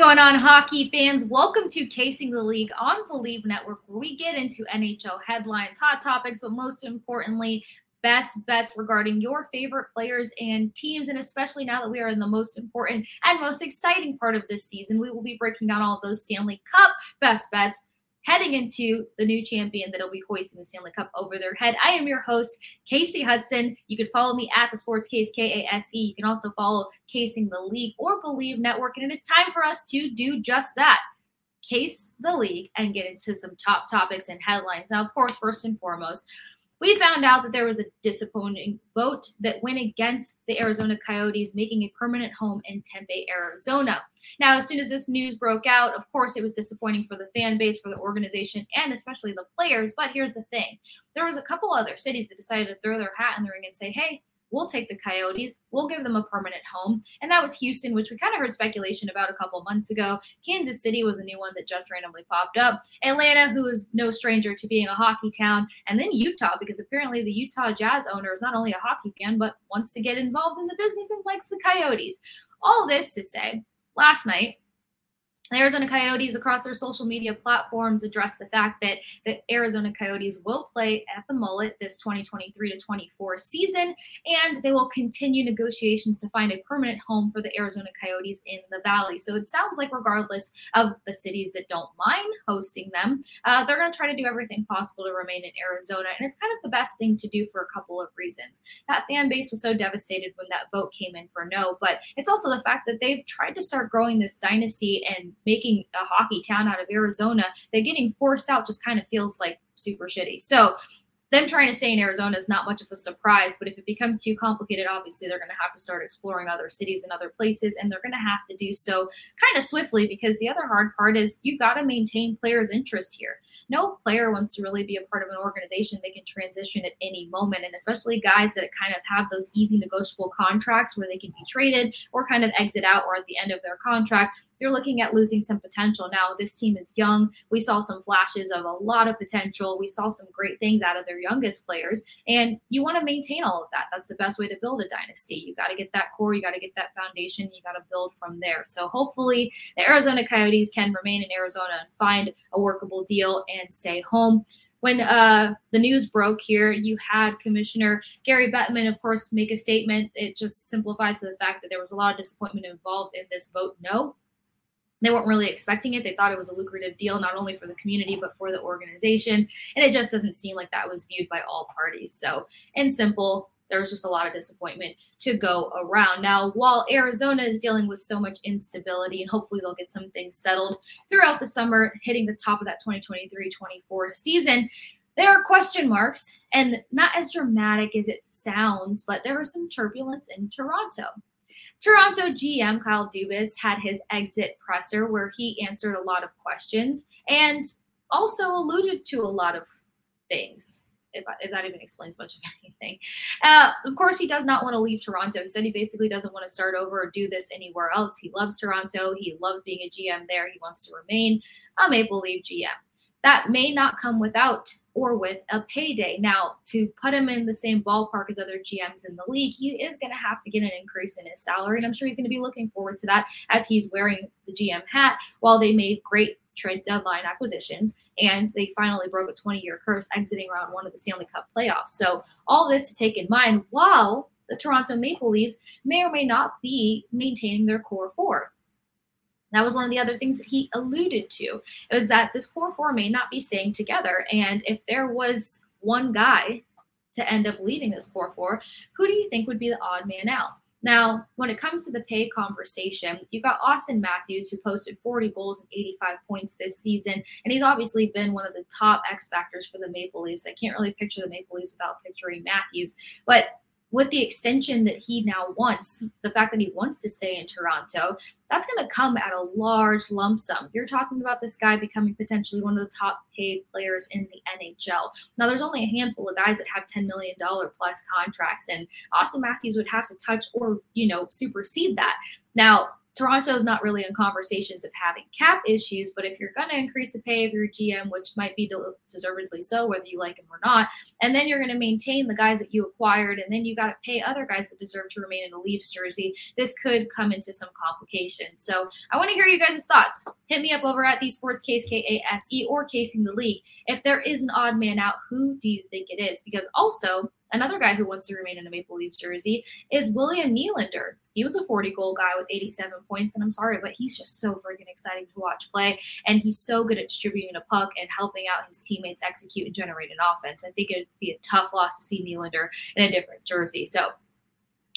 going on, hockey fans? Welcome to Casing the League on Bleav Network, where we get into NHL headlines, hot topics, but most importantly, best bets regarding your favorite players and teams. And especially now that we are in the most important and most exciting part of this season, we will be breaking down all those Stanley Cup best bets heading into the new champion that'll be hoisting the Stanley Cup over their head. I am your host, Casey Hudson. You can follow me at the Sports Case, K A S E. You can also follow Casing the League or Bleav Network. And it is time for us to do just that case the league and get into some top topics and headlines. Now, of course, first and foremost, we found out that there was a disappointing vote that went against the Arizona Coyotes making a permanent home in Tempe, Arizona. Now, as soon as this news broke out, of course, it was disappointing for the fan base, for the organization, and especially the players. But here's the thing there was a couple other cities that decided to throw their hat in the ring and say, hey, We'll take the Coyotes. We'll give them a permanent home. And that was Houston, which we kind of heard speculation about a couple months ago. Kansas City was a new one that just randomly popped up. Atlanta, who is no stranger to being a hockey town. And then Utah, because apparently the Utah Jazz owner is not only a hockey fan, but wants to get involved in the business and likes the Coyotes. All this to say, last night, Arizona Coyotes across their social media platforms address the fact that the Arizona Coyotes will play at the Mullett this 2023 to 24 season, and they will continue negotiations to find a permanent home for the Arizona Coyotes in the Valley. So it sounds like, regardless of the cities that don't mind hosting them, uh, they're going to try to do everything possible to remain in Arizona, and it's kind of the best thing to do for a couple of reasons. That fan base was so devastated when that vote came in for no, but it's also the fact that they've tried to start growing this dynasty and making a hockey town out of Arizona, that getting forced out just kind of feels like super shitty. So them trying to stay in Arizona is not much of a surprise, but if it becomes too complicated, obviously they're going to have to start exploring other cities and other places, and they're going to have to do so kind of swiftly because the other hard part is you've got to maintain players' interest here. No player wants to really be a part of an organization they can transition at any moment, and especially guys that kind of have those easy negotiable contracts where they can be traded or kind of exit out or at the end of their contract you're looking at losing some potential. Now, this team is young. We saw some flashes of a lot of potential. We saw some great things out of their youngest players, and you want to maintain all of that. That's the best way to build a dynasty. You got to get that core, you got to get that foundation, you got to build from there. So, hopefully, the Arizona Coyotes can remain in Arizona and find a workable deal and stay home when uh, the news broke here, you had Commissioner Gary Bettman, of course, make a statement. It just simplifies to the fact that there was a lot of disappointment involved in this vote no they weren't really expecting it. They thought it was a lucrative deal, not only for the community, but for the organization. And it just doesn't seem like that was viewed by all parties. So, in simple, there was just a lot of disappointment to go around. Now, while Arizona is dealing with so much instability, and hopefully they'll get some things settled throughout the summer, hitting the top of that 2023 24 season, there are question marks, and not as dramatic as it sounds, but there was some turbulence in Toronto. Toronto GM Kyle Dubas had his exit presser where he answered a lot of questions and also alluded to a lot of things. If, if that even explains much of anything. Uh, of course, he does not want to leave Toronto. He said he basically doesn't want to start over or do this anywhere else. He loves Toronto. He loves being a GM there. He wants to remain a Maple Leaf GM that may not come without or with a payday. Now, to put him in the same ballpark as other GMs in the league, he is going to have to get an increase in his salary. And I'm sure he's going to be looking forward to that as he's wearing the GM hat while they made great trade deadline acquisitions and they finally broke a 20 year curse exiting round one of the Stanley Cup playoffs. So, all this to take in mind while the Toronto Maple Leafs may or may not be maintaining their core four. That was one of the other things that he alluded to. It was that this core four may not be staying together. And if there was one guy to end up leaving this core four, who do you think would be the odd man out? Now, when it comes to the pay conversation, you've got Auston Matthews, who posted 40 goals and 85 points this season. And he's obviously been one of the top X factors for the Maple Leafs. I can't really picture the Maple Leafs without picturing Matthews. But with the extension that he now wants, the fact that he wants to stay in Toronto, that's going to come at a large lump sum. You're talking about this guy becoming potentially one of the top paid players in the NHL. Now, there's only a handful of guys that have $10 million plus contracts, and Auston Matthews would have to touch or, you know, supersede that. Now, Toronto is not really in conversations of having cap issues, but if you're going to increase the pay of your GM, which might be deservedly so, whether you like him or not, and then you're going to maintain the guys that you acquired, and then you got to pay other guys that deserve to remain in a Leafs jersey, this could come into some complications. So I want to hear you guys' thoughts. Hit me up over at the Sports Case K A S E or Casing the League. If there is an odd man out, who do you think it is? Because also Another guy who wants to remain in a Maple Leafs jersey is William Nylander. He was a 40 goal guy with 87 points, and I'm sorry, but he's just so freaking exciting to watch play. And he's so good at distributing a puck and helping out his teammates execute and generate an offense. I think it'd be a tough loss to see Nylander in a different jersey. So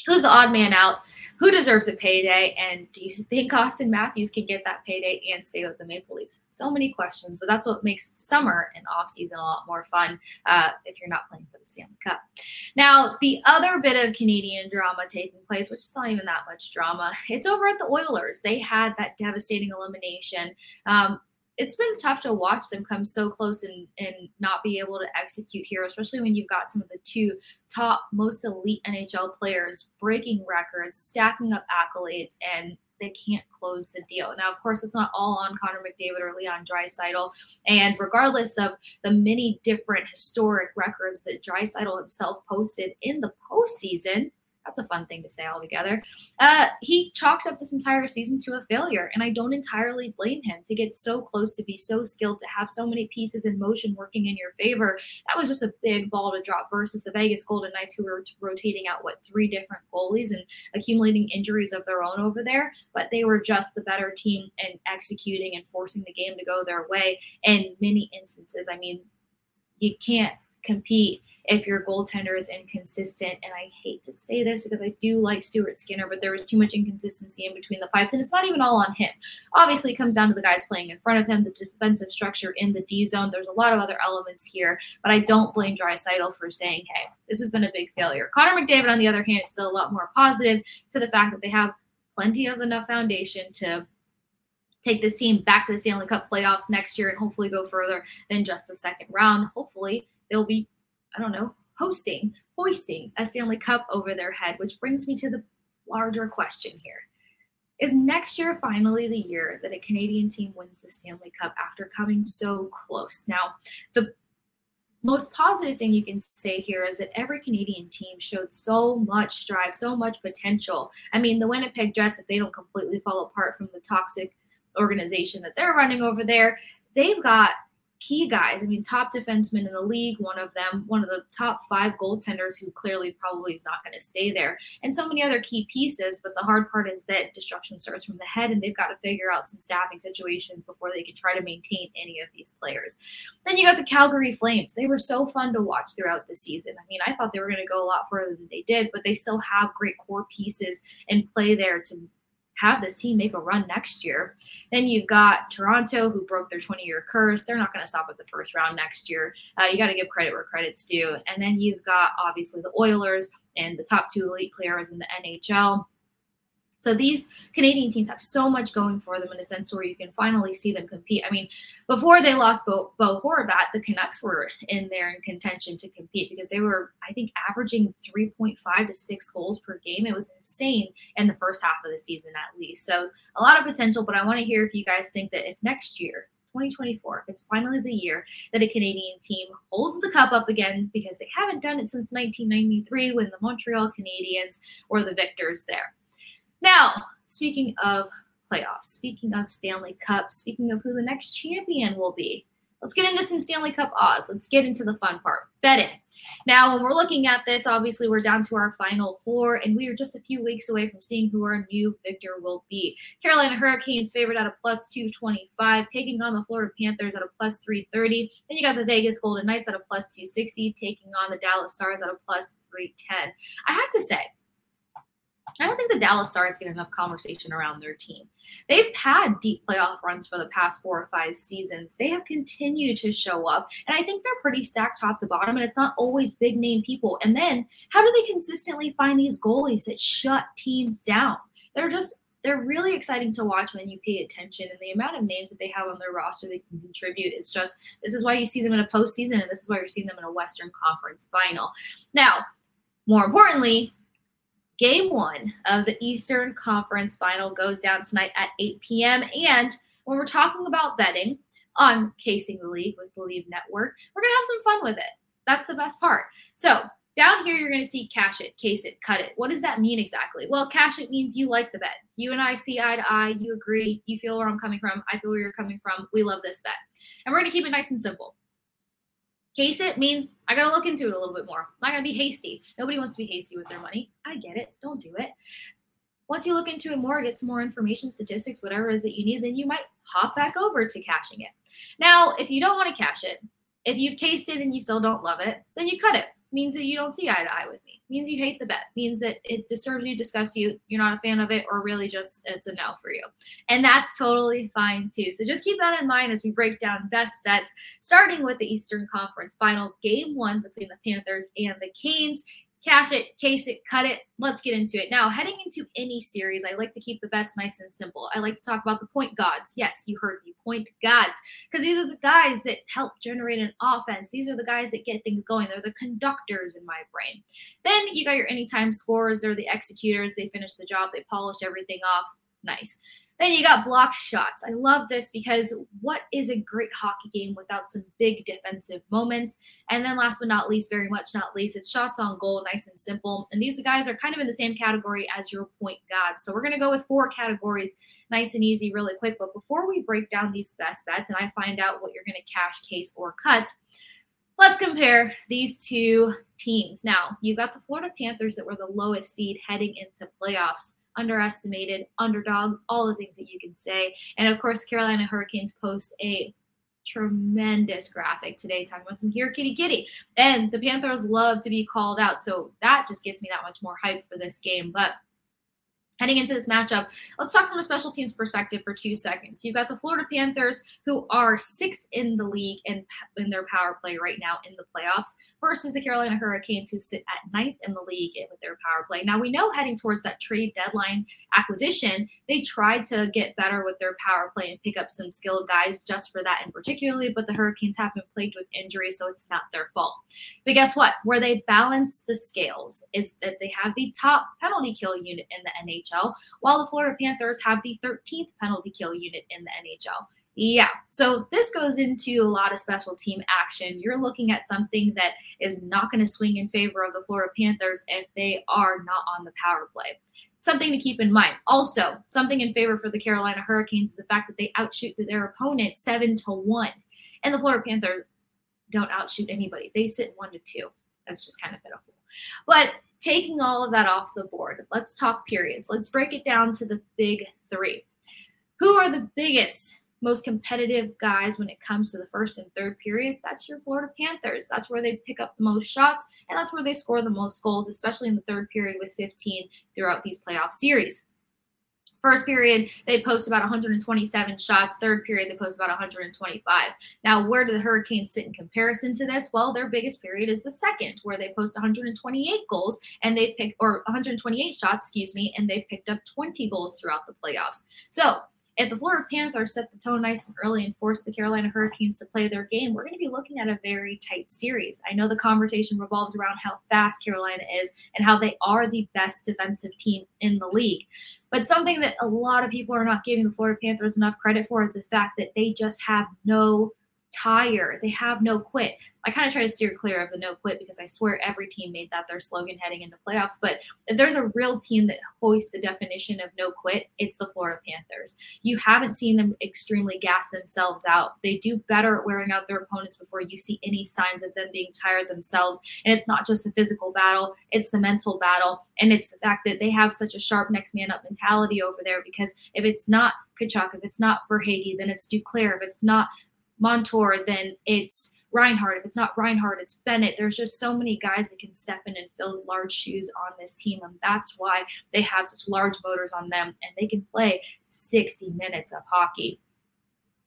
who's the odd man out? Who deserves a payday? And do you think Auston Matthews can get that payday and stay with the Maple Leafs? So many questions, but that's what makes summer and off season a lot more fun uh, if you're not playing for the Stanley Cup. Now, the other bit of Canadian drama taking place, which is not even that much drama, it's over at the Oilers. They had that devastating elimination. Um, it's been tough to watch them come so close and and not be able to execute here, especially when you've got some of the two top most elite NHL players breaking records, stacking up accolades, and they can't close the deal. Now, of course, it's not all on Connor McDavid or Leon Draisaitl. And regardless of the many different historic records that Draisaitl himself posted in the postseason, that's a fun thing to say altogether. Uh, he chalked up this entire season to a failure, and I don't entirely blame him to get so close, to be so skilled, to have so many pieces in motion working in your favor. That was just a big ball to drop versus the Vegas Golden Knights, who were rotating out what three different goalies and accumulating injuries of their own over there, but they were just the better team and executing and forcing the game to go their way in many instances. I mean, you can't compete if your goaltender is inconsistent. And I hate to say this because I do like Stuart Skinner, but there was too much inconsistency in between the pipes. And it's not even all on him. Obviously, it comes down to the guys playing in front of him, the defensive structure in the D zone. There's a lot of other elements here, but I don't blame Draisaitl for saying, hey, this has been a big failure. Connor McDavid, on the other hand, is still a lot more positive to the fact that they have plenty of enough foundation to take this team back to the Stanley Cup playoffs next year and hopefully go further than just the second round. Hopefully, they'll be I don't know, hosting, hoisting a Stanley Cup over their head, which brings me to the larger question here. Is next year finally the year that a Canadian team wins the Stanley Cup after coming so close? Now, the most positive thing you can say here is that every Canadian team showed so much drive, so much potential. I mean, the Winnipeg Jets, if they don't completely fall apart from the toxic organization that they're running over there, they've got key guys. I mean, top defensemen in the league, one of them, one of the top five goaltenders who clearly probably is not going to stay there, and so many other key pieces. But the hard part is that destruction starts from the head, and they've got to figure out some staffing situations before they can try to maintain any of these players. Then you got the Calgary Flames. They were so fun to watch throughout the season. I mean, I thought they were going to go a lot further than they did, but they still have great core pieces and play there to have this team make a run next year. Then you've got Toronto, who broke their 20 year curse. They're not going to stop at the first round next year. Uh, you got to give credit where credit's due. And then you've got obviously the Oilers and the top two elite players in the NHL. So these Canadian teams have so much going for them in a sense where you can finally see them compete. I mean, before they lost Bo, Bo Horvat, the Canucks were in there in contention to compete because they were, I think, averaging 3.5 to 6 goals per game. It was insane in the first half of the season, at least. So a lot of potential, but I want to hear if you guys think that if next year 2024, it's finally the year that a Canadian team holds the cup up again because they haven't done it since 1993 when the Montreal Canadiens were the victors there. Now, speaking of playoffs, speaking of Stanley Cup, speaking of who the next champion will be, let's get into some Stanley Cup odds. Let's get into the fun part betting. Now, when we're looking at this, obviously we're down to our final four, and we are just a few weeks away from seeing who our new victor will be. Carolina Hurricanes favored at a plus 225, taking on the Florida Panthers at a plus 330. Then you got the Vegas Golden Knights at a plus 260, taking on the Dallas Stars at a plus 310. I have to say, I don't think the Dallas Stars get enough conversation around their team. They've had deep playoff runs for the past four or five seasons. They have continued to show up, and I think they're pretty stacked top to bottom, and it's not always big name people. And then, how do they consistently find these goalies that shut teams down? They're just they're really exciting to watch when you pay attention and the amount of names that they have on their roster that can contribute. It's just this is why you see them in a postseason, and this is why you're seeing them in a Western Conference final. Now, more importantly, Game one of the Eastern Conference final goes down tonight at 8 p.m. And when we're talking about betting on Casing the League with Bleav Network, we're going to have some fun with it. That's the best part. So, down here, you're going to see cash it, case it, cut it. What does that mean exactly? Well, cash it means you like the bet. You and I see eye to eye. You agree. You feel where I'm coming from. I feel where you're coming from. We love this bet. And we're going to keep it nice and simple. Case it means I got to look into it a little bit more. I'm not to be hasty. Nobody wants to be hasty with their money. I get it. Don't do it. Once you look into it more, get some more information, statistics, whatever it is that you need, then you might hop back over to cashing it. Now, if you don't want to cash it, if you've cased it and you still don't love it, then you cut it means that you don't see eye to eye with me. Means you hate the bet. Means that it disturbs you, disgusts you. You're not a fan of it, or really just it's a no for you. And that's totally fine too. So just keep that in mind as we break down best bets, starting with the Eastern Conference Final, Game One between the Panthers and the Canes cash it, case it, cut it. Let's get into it. Now, heading into any series, I like to keep the bets nice and simple. I like to talk about the point gods. Yes, you heard me, point gods, because these are the guys that help generate an offense. These are the guys that get things going. They're the conductors in my brain. Then you got your anytime scorers. They're the executors. They finish the job. They polish everything off. Nice. Then you got block shots. I love this because what is a great hockey game without some big defensive moments? And then last but not least, very much not least, it's shots on goal, nice and simple. And these guys are kind of in the same category as your point god. So we're going to go with four categories, nice and easy, really quick. But before we break down these best bets and I find out what you're going to cash, case, or cut, let's compare these two teams. Now, you got the Florida Panthers that were the lowest seed heading into playoffs underestimated, underdogs, all the things that you can say. And of course, Carolina Hurricanes post a tremendous graphic today talking about some here kitty kitty. And the Panthers love to be called out. So that just gets me that much more hype for this game. But heading into this matchup, let's talk from a special teams perspective for two seconds. You've got the Florida Panthers, who are sixth in the league in, in their power play right now in the playoffs, versus the Carolina Hurricanes, who sit at ninth in the league with their power play. Now, we know heading towards that trade deadline acquisition, they tried to get better with their power play and pick up some skilled guys just for that in particularly, but the Hurricanes have been plagued with injuries, so it's not their fault. But guess what? Where they balance the scales is that they have the top penalty kill unit in the NHL, while the Florida Panthers have the 13th penalty kill unit in the NHL. Yeah. So this goes into a lot of special team action. You're looking at something that is not going to swing in favor of the Florida Panthers if they are not on the power play. Something to keep in mind. Also, something in favor for the Carolina Hurricanes is the fact that they outshoot their opponent seven to one. And the Florida Panthers don't outshoot anybody. They sit one to two. That's just kind of pitiful. But taking all of that off the board, let's talk periods. Let's break it down to the big three. Who are the biggest most competitive guys when it comes to the first and third period, that's your Florida Panthers. That's where they pick up the most shots, and that's where they score the most goals, especially in the third period with 15 throughout these playoff series. First period, they post about 127 shots. Third period, they post about 125. Now, where do the Hurricanes sit in comparison to this? Well, their biggest period is the second, where they post 128 goals and they've picked, or 128 shots, excuse me, and they've picked up 20 goals throughout the playoffs. So if the Florida Panthers set the tone nice and early and force the Carolina Hurricanes to play their game, we're going to be looking at a very tight series. I know the conversation revolves around how fast Carolina is and how they are the best defensive team in the league. But something that a lot of people are not giving the Florida Panthers enough credit for is the fact that they just have no tire. They have no quit. I kind of try to steer clear of the no quit because I swear every team made that their slogan heading into playoffs. But if there's a real team that hoists the definition of no quit, it's the Florida Panthers. You haven't seen them extremely gas themselves out. They do better at wearing out their opponents before you see any signs of them being tired themselves. And it's not just the physical battle, it's the mental battle. And it's the fact that they have such a sharp next man up mentality over there because if it's not Tkachuk, if it's not Verhaeghe, then it's Duclair. If it's not Montour, then it's Reinhart. If it's not Reinhart, it's Bennett. There's just so many guys that can step in and fill large shoes on this team. And that's why they have such large motors on them and they can play 60 minutes of hockey.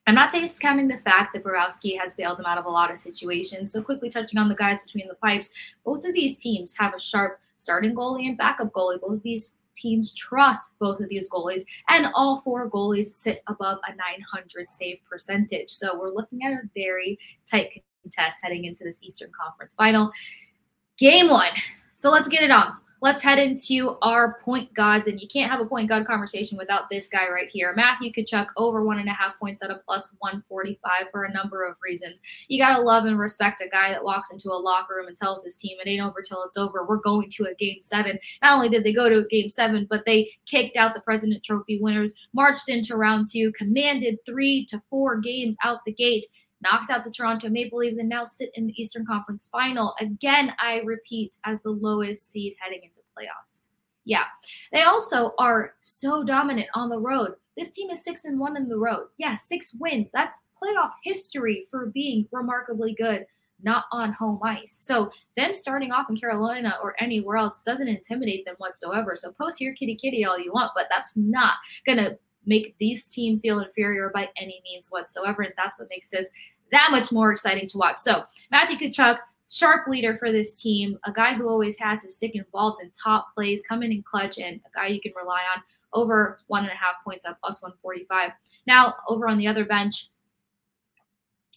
I'm not discounting the fact that Bobrovsky has bailed them out of a lot of situations. So, quickly touching on the guys between the pipes, both of these teams have a sharp starting goalie and backup goalie. Both of these teams trust both of these goalies, and all four goalies sit above a 900 save percentage. So we're looking at a very tight contest heading into this Eastern Conference final. Game one. So let's get it on. Let's head into our point gods. And you can't have a point god conversation without this guy right here. Matthew Tkachuk over one and a half points at a plus 145 for a number of reasons. You got to love and respect a guy that walks into a locker room and tells his team, it ain't over till it's over. We're going to a game seven. Not only did they go to a game seven, but they kicked out the President Trophy winners, marched into round two, commanded three to four games out the gate knocked out the Toronto Maple Leafs, and now sit in the Eastern Conference final. Again, I repeat, as the lowest seed heading into playoffs. Yeah. They also are so dominant on the road. This team is six and one in the road. Yeah, six wins. That's playoff history for being remarkably good, not on home ice. So them starting off in Carolina or anywhere else doesn't intimidate them whatsoever. So post here kitty kitty all you want, but that's not gonna make these team feel inferior by any means whatsoever. And that's what makes this that much more exciting to watch. So Matthew Tkachuk, sharp leader for this team, a guy who always has his stick involved in top plays, coming in clutch, and a guy you can rely on over one and a half points at plus 145. Now, over on the other bench,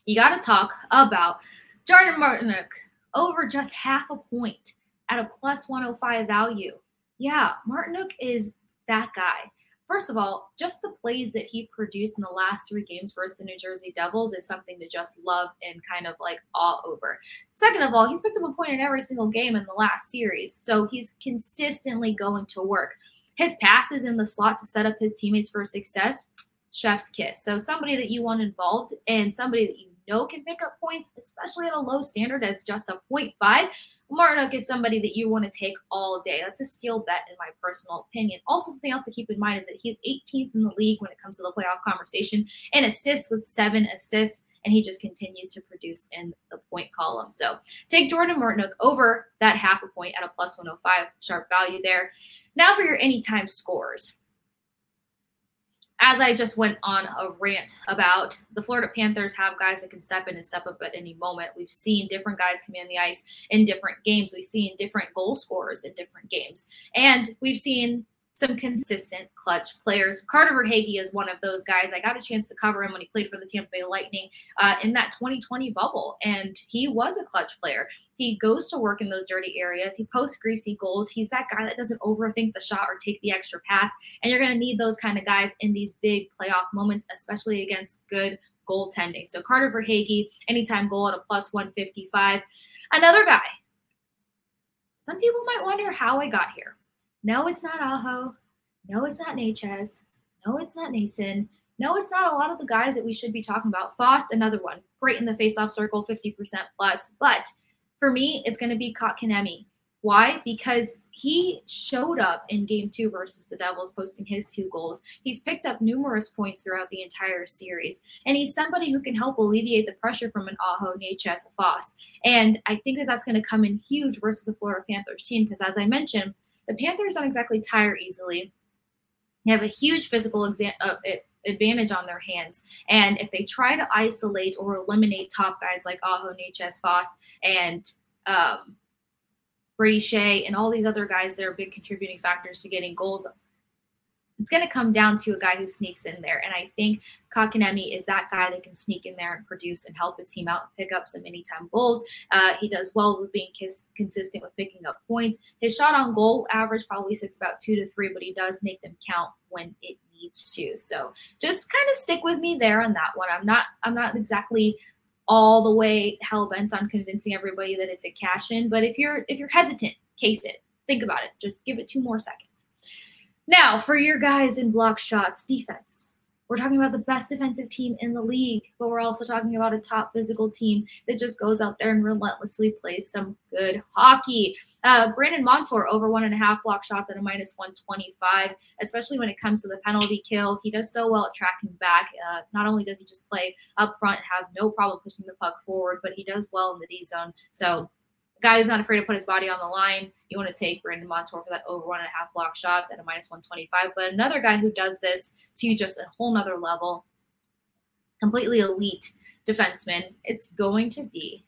you got to talk about Jordan Martinook over just half a point at a plus 105 value. Yeah, Martinook is that guy. First of all, just the plays that he produced in the last three games versus the New Jersey Devils is something to just love and kind of like awe over. Second of all, he's picked up a point in every single game in the last series, so he's consistently going to work. His passes in the slot to set up his teammates for success, chef's kiss. So somebody that you want involved and somebody that you know can pick up points, especially at a low standard as just a 0.5 Martinook is somebody that you want to take all day. That's a steal bet, in my personal opinion. Also, something else to keep in mind is that he's 18th in the league when it comes to the playoff conversation and assists with seven assists, and he just continues to produce in the point column. So take Jordan Martinook over that half a point at a plus 105 sharp value there. Now for your anytime scores as I just went on a rant about the Florida Panthers have guys that can step in and step up at any moment. We've seen different guys come in the ice in different games. We've seen different goal scorers in different games. And we've seen some consistent clutch players. Carter Verhaeghe is one of those guys. I got a chance to cover him when he played for the Tampa Bay Lightning uh, in that 2020 bubble, and he was a clutch player. He goes to work in those dirty areas. He posts greasy goals. He's that guy that doesn't overthink the shot or take the extra pass. And you're going to need those kind of guys in these big playoff moments, especially against good goaltending. So Carter Verhaeghe, anytime goal at a plus 155. Another guy. Some people might wonder how I got here. No, it's not Aho. No, it's not Necas. No, it's not Nason. No, it's not a lot of the guys that we should be talking about. Foss, another one. Great in the faceoff circle, 50% plus. But for me, it's going to be Kotkaniemi. Why? Because he showed up in game two versus the Devils, posting his two goals. He's picked up numerous points throughout the entire series, and he's somebody who can help alleviate the pressure from an Aho, Necas, Foss. And I think that that's going to come in huge versus the Florida Panthers team because, as I mentioned, the Panthers don't exactly tire easily. They have a huge physical uh, advantage on their hands. And if they try to isolate or eliminate top guys like Aho, Necas, Foss, and um, Brady Skjei, and all these other guys that are big contributing factors to getting goals, it's going to come down to a guy who sneaks in there. And I think Kotkaniemi is that guy that can sneak in there and produce and help his team out and pick up some anytime goals. Uh, he does well with being kis- consistent with picking up points. His shot on goal average probably sits about two to three, but he does make them count when it needs to. So just kind of stick with me there on that one. I'm not I'm not exactly all the way hell bent on convincing everybody that it's a cash in, but if you're if you're hesitant, case it. Think about it. Just give it two more seconds. Now, for your guys in block shots, defense. We're talking about the best defensive team in the league, but we're also talking about a top physical team that just goes out there and relentlessly plays some good hockey. Uh, Brandon Montour over one and a half block shots at a minus 125, especially when it comes to the penalty kill. He does so well at tracking back. Uh, not only does he just play up front and have no problem pushing the puck forward, but he does well in the D zone. So, guy who's not afraid to put his body on the line, you want to take Brandon Montour for that over one and a half block shots at a minus 125. But another guy who does this to just a whole nother level, completely elite defenseman, it's going to be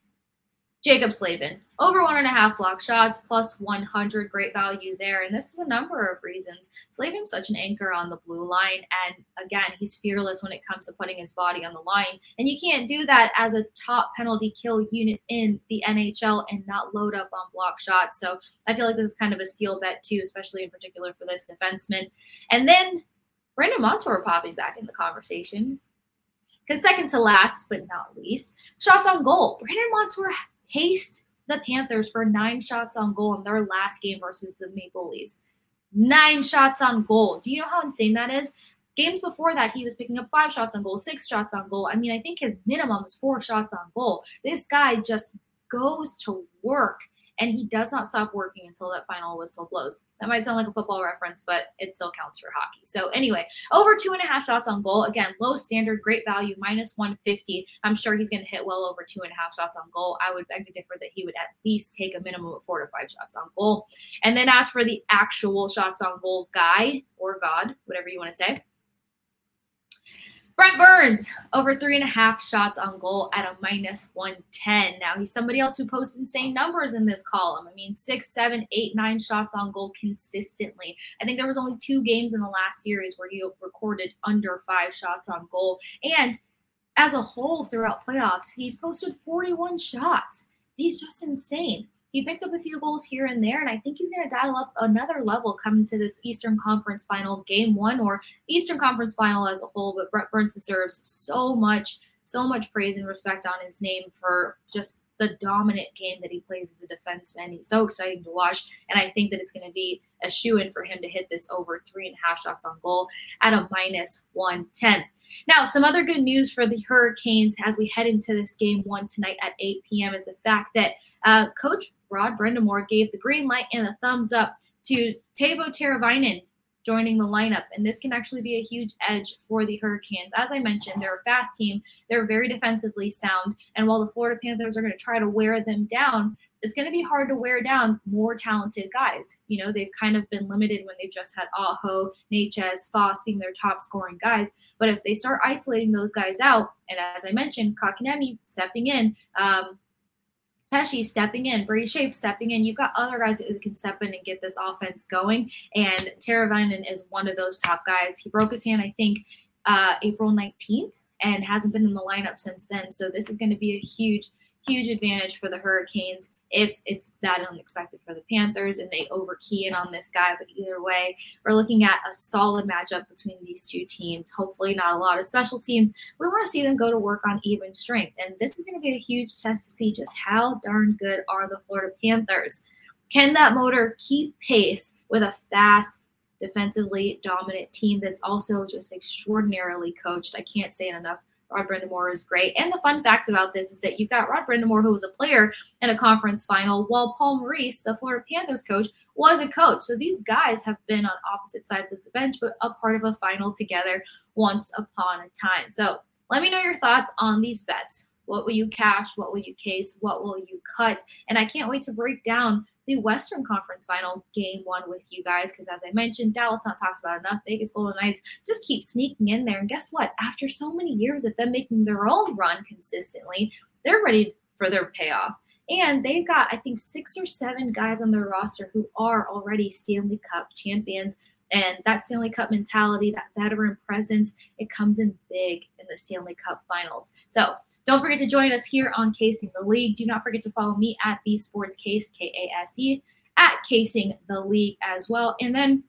Jaccob Slavin, over one and a half block shots, plus 100, great value there. And this is a number of reasons. Slavin's such an anchor on the blue line. And again, he's fearless when it comes to putting his body on the line. And you can't do that as a top penalty kill unit in the NHL and not load up on block shots. So I feel like this is kind of a steal bet, too, especially in particular for this defenseman. And then Brandon Montour popping back in the conversation. Because second to last, but not least, shots on goal. Brandon Montour paced the Panthers for nine shots on goal in their last game versus the Maple Leafs. Nine shots on goal. Do you know how insane that is? Games before that, he was picking up five shots on goal, six shots on goal. I mean, I think his minimum is four shots on goal. This guy just goes to work and he does not stop working until that final whistle blows. That might sound like a football reference, but it still counts for hockey. So anyway, over two and a half shots on goal. Again, low standard, great value, minus 150. I'm sure he's going to hit well over two and a half shots on goal. I would beg to differ that he would at least take a minimum of four to five shots on goal. And then as for the actual shots on goal guy or God, whatever you want to say, Brent Burns, over three and a half shots on goal at a minus 110. Now, he's somebody else who posts insane numbers in this column. I mean, six, seven, eight, nine shots on goal consistently. I think there was only two games in the last series where he recorded under five shots on goal. And as a whole throughout playoffs, he's posted 41 shots. He's just insane he picked up a few goals here and there, and I think he's going to dial up another level coming to this Eastern Conference final, game one, or Eastern Conference final as a whole. But Brent Burns deserves so much, so much praise and respect on his name for just the dominant game that he plays as a defenseman. He's so exciting to watch, and I think that it's going to be a shoe in for him to hit this over three and a half shots on goal at a minus 110. Now, some other good news for the Hurricanes as we head into this game one tonight at 8 p.m. is the fact that uh, Coach Rod Brind'Amour gave the green light and a thumbs up to Teuvo Teravainen joining the lineup. And this can actually be a huge edge for the Hurricanes. As I mentioned, they're a fast team, they're very defensively sound. And while the Florida Panthers are going to try to wear them down, it's going to be hard to wear down more talented guys. You know, they've kind of been limited when they've just had Aho, Necas, Foss being their top scoring guys. But if they start isolating those guys out, and as I mentioned, Kotkaniemi stepping in, um, Pesce stepping in, Brady Skjei stepping in. You've got other guys that can step in and get this offense going. And Teravainen is one of those top guys. He broke his hand, I think, uh, April 19th and hasn't been in the lineup since then. So this is going to be a huge, huge advantage for the Hurricanes if it's that unexpected for the Panthers and they overkey in on this guy. But either way, we're looking at a solid matchup between these two teams. Hopefully, not a lot of special teams. We want to see them go to work on even strength. And this is going to be a huge test to see just how darn good are the Florida Panthers. Can that motor keep pace with a fast, defensively dominant team that's also just extraordinarily coached? I can't say it enough Rod Brind'Amour is great. And the fun fact about this is that you've got Rod Brind'Amour, who was a player in a conference final, while Paul Maurice, the Florida Panthers coach, was a coach. So these guys have been on opposite sides of the bench, but a part of a final together once upon a time. So let me know your thoughts on these bets. What will you cash? What will you case? What will you cut? And I can't wait to break down the Western Conference Final game one with you guys because, as I mentioned, Dallas not talked about enough. Vegas Golden Knights just keep sneaking in there. And guess what? After so many years of them making their own run consistently, they're ready for their payoff. And they've got, I think, six or seven guys on their roster who are already Stanley Cup champions. And that Stanley Cup mentality, that veteran presence, it comes in big in the Stanley Cup finals. So don't forget to join us here on Casing the League. Do not forget to follow me at the Sports Case, K A S E, at Casing the League as well. And then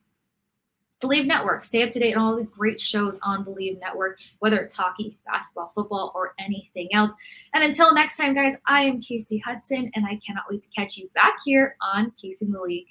Bleav Network. Stay up to date on all the great shows on Bleav Network, whether it's hockey, basketball, football, or anything else. And until next time, guys, I am Casey Hudson, and I cannot wait to catch you back here on Casing the League.